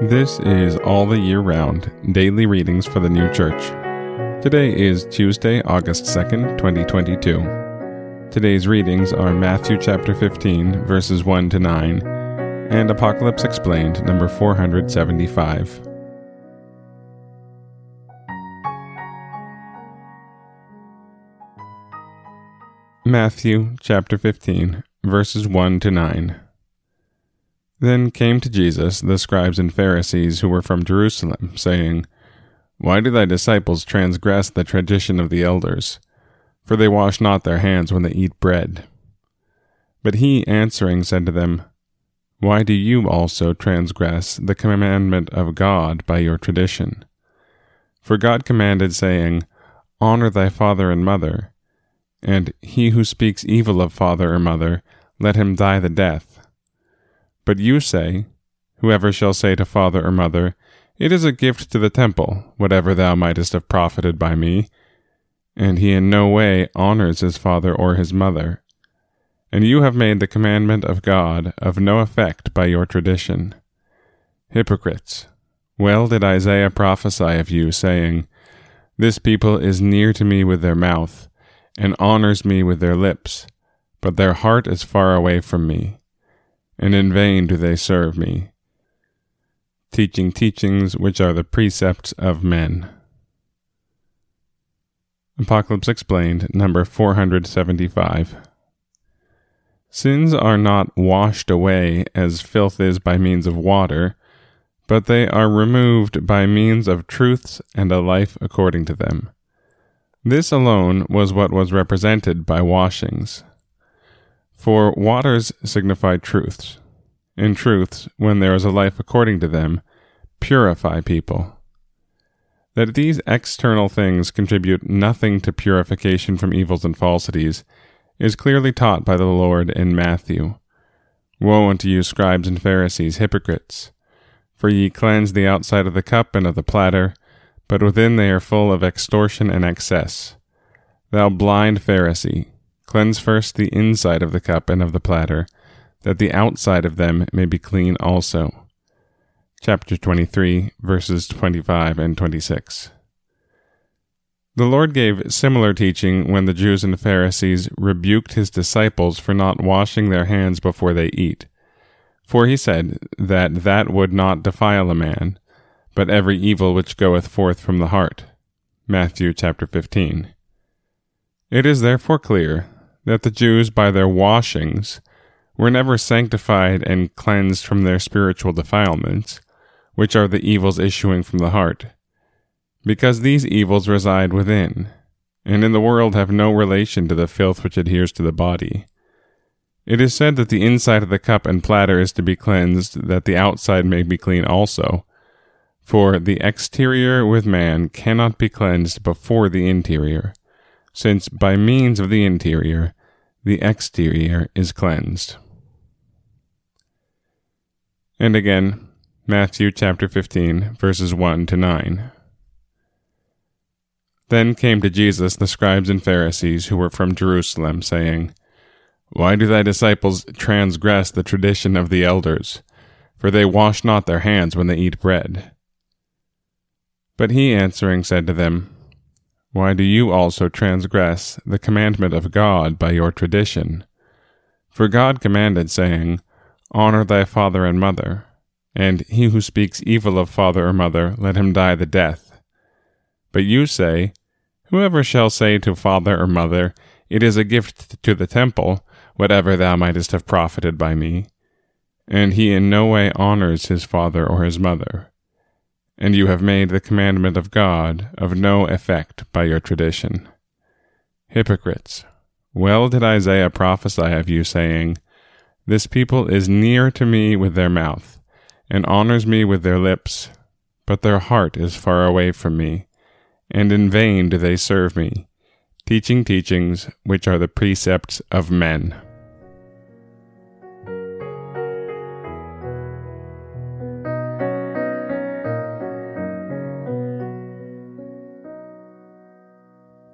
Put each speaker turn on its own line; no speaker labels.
This is All the Year Round Daily Readings for the New Church. Today is Tuesday, August 2nd, 2022. Today's readings are Matthew chapter 15, verses 1 to 9, and Apocalypse Explained, number 475. Matthew chapter 15, verses 1 to 9. Then came to Jesus the scribes and Pharisees who were from Jerusalem, saying, Why do thy disciples transgress the tradition of the elders? For they wash not their hands when they eat bread. But he answering said to them, Why do you also transgress the commandment of God by your tradition? For God commanded, saying, Honor thy father and mother, and he who speaks evil of father or mother, let him die the death. But you say, Whoever shall say to father or mother, It is a gift to the temple, whatever thou mightest have profited by me, and he in no way honors his father or his mother, and you have made the commandment of God of no effect by your tradition. Hypocrites, well did Isaiah prophesy of you, saying, This people is near to me with their mouth, and honors me with their lips, but their heart is far away from me and in vain do they serve me, teaching teachings which are the precepts of men. Apocalypse Explained, number 475. Sins are not washed away as filth is by means of water, but they are removed by means of truths and a life according to them. This alone was what was represented by washings. For waters signify truths, and truths, when there is a life according to them, purify people. That these external things contribute nothing to purification from evils and falsities is clearly taught by the Lord in Matthew. Woe unto you, scribes and Pharisees, hypocrites! For ye cleanse the outside of the cup and of the platter, but within they are full of extortion and excess. Thou blind Pharisee! Cleanse first the inside of the cup and of the platter, that the outside of them may be clean also. Chapter 23, verses 25 and 26. The Lord gave similar teaching when the Jews and Pharisees rebuked his disciples for not washing their hands before they eat. For he said that that would not defile a man, but every evil which goeth forth from the heart. Matthew chapter 15. It is therefore clear that the Jews, by their washings, were never sanctified and cleansed from their spiritual defilements, which are the evils issuing from the heart, because these evils reside within, and in the world have no relation to the filth which adheres to the body. It is said that the inside of the cup and platter is to be cleansed, that the outside may be clean also. For the exterior with man cannot be cleansed before the interior, since by means of the interior the exterior is cleansed. And again, Matthew chapter 15, verses 1 to 9. Then came to Jesus the scribes and Pharisees who were from Jerusalem, saying, Why do thy disciples transgress the tradition of the elders? For they wash not their hands when they eat bread. But he answering said to them, why do you also transgress the commandment of God by your tradition? For God commanded, saying, Honor thy father and mother, and he who speaks evil of father or mother, let him die the death. But you say, Whoever shall say to father or mother, It is a gift to the temple, whatever thou mightest have profited by me, and he in no way honors his father or his mother and you have made the commandment of God of no effect by your tradition. Hypocrites, well did Isaiah prophesy of you, saying, This people is near to me with their mouth, and honors me with their lips, but their heart is far away from me, and in vain do they serve me, teaching teachings which are the precepts of men.